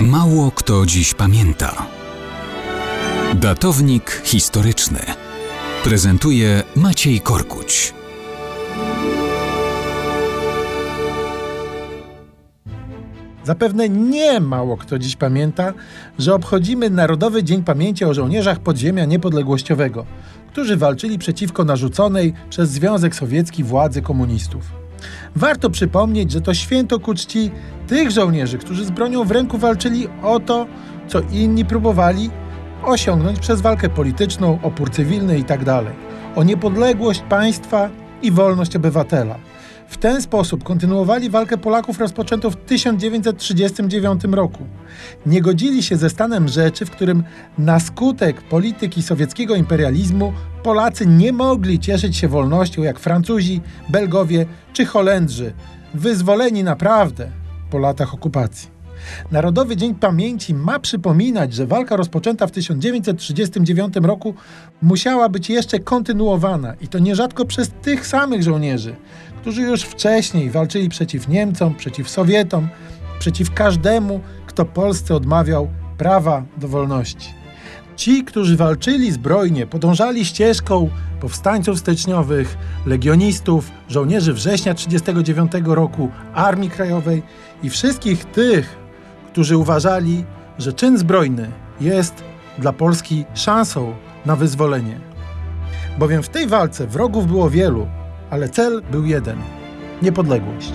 Mało kto dziś pamięta. Datownik historyczny prezentuje Maciej Korkuć. Zapewne nie mało kto dziś pamięta, że obchodzimy Narodowy Dzień Pamięci o żołnierzach podziemia niepodległościowego, którzy walczyli przeciwko narzuconej przez Związek Sowiecki władzy komunistów. Warto przypomnieć, że to święto ku czci tych żołnierzy, którzy z bronią w ręku walczyli o to, co inni próbowali osiągnąć przez walkę polityczną, opór cywilny itd. Tak o niepodległość państwa i wolność obywatela. W ten sposób kontynuowali walkę Polaków rozpoczętą w 1939 roku. Nie godzili się ze stanem rzeczy, w którym na skutek polityki sowieckiego imperializmu Polacy nie mogli cieszyć się wolnością jak Francuzi, Belgowie czy Holendrzy, wyzwoleni naprawdę po latach okupacji. Narodowy Dzień Pamięci ma przypominać, że walka rozpoczęta w 1939 roku musiała być jeszcze kontynuowana i to nierzadko przez tych samych żołnierzy, którzy już wcześniej walczyli przeciw Niemcom, przeciw Sowietom, przeciw każdemu, kto Polsce odmawiał prawa do wolności. Ci, którzy walczyli zbrojnie, podążali ścieżką powstańców styczniowych, legionistów, żołnierzy września 1939 roku, Armii Krajowej i wszystkich tych, którzy uważali, że czyn zbrojny jest dla Polski szansą na wyzwolenie. Bowiem w tej walce wrogów było wielu, ale cel był jeden niepodległość.